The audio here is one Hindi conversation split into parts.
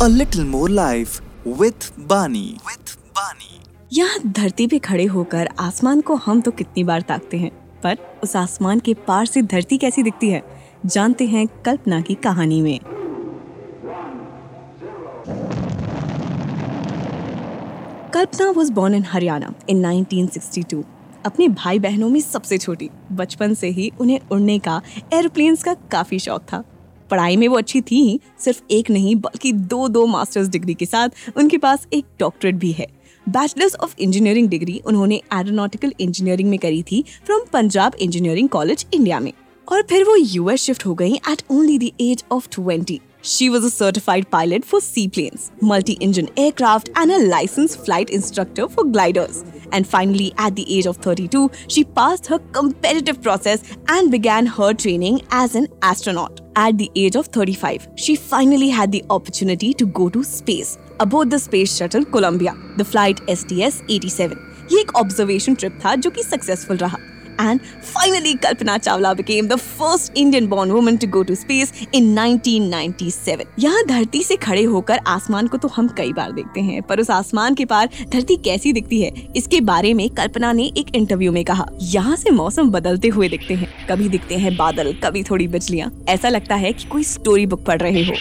A little more life with Bani. With Bani. यहाँ धरती पे खड़े होकर आसमान को हम तो कितनी बार ताकते हैं पर उस आसमान के पार से धरती कैसी दिखती है जानते हैं कल्पना की कहानी में Kalpana was born in Haryana in 1962 अपने भाई बहनों में सबसे छोटी बचपन से ही उन्हें उड़ने का एरोप्लेन्स का काफ़ी शौक था पढ़ाई में वो अच्छी थी, सिर्फ़ एक नहीं, बल्कि दो दो मास्टर्स डिग्री के साथ उनके पास एक डॉक्टरेट भी है। बैचलर्स ऑफ़ इंजीनियरिंग डिग्री उन्होंने एरोनॉटिकल इंजीनियरिंग में करी थी from Punjab engineering college India में। और फिर वो यूएस शिफ्ट हो गई at only the age of twenty. She was a certified pilot for seaplanes, multi-engine aircraft and a licensed flight instructor for gliders. And finally, at the age of 32, she passed her competitive process and began her training as an astronaut. At the age of 35, she finally had the opportunity to go to space aboard the space shuttle Columbia, the flight STS-87. ये एक ऑब्जर्वेशन ट्रिप था जो कि सक्सेसफुल रहा and finally Kalpana Chawla became the first Indian born woman to go to space in 1997. यहाँ धरती से खड़े होकर आसमान को तो हम कई बार देखते हैं, पर उस आसमान के पार धरती कैसी दिखती है, इसके बारे में कल्पना ने एक इंटरव्यू में कहा। यहाँ से मौसम बदलते हुए दिखते हैं। कभी दिखते हैं बादल, कभी थोड़ी बिजलियाँ। ऐसा लगता है कि कोई स्टोरी बुक पढ़ रहे हो।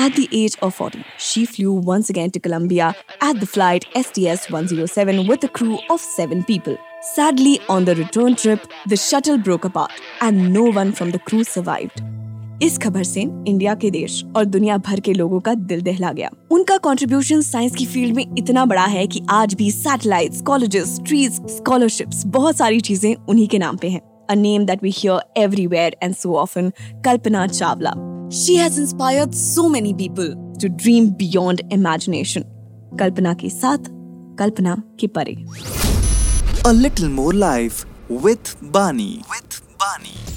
At the age of 40, she flew once again to Colombia at the flight STS 107 with a crew of seven people. Sadly, on the return trip, the shuttle broke apart and no one from the crew survived. इस खबर से इंडिया के देश और दुनिया भर के लोगों का दिल दहला गया उनका कंट्रीब्यूशन साइंस की फ़ील्ड में इतना बड़ा है कि आज भी सैटेलाइट्स कॉलेजेस ट्रीज स्कॉलरशिप्स बहुत सारी चीज़ें उन्हीं के नाम पे हैं a name that we hear everywhere and so often, Kalpana Chawla. She has inspired so many people to dream beyond imagination. Kalpana ke साथ Kalpana pare. A little more life with Bani. With Bani.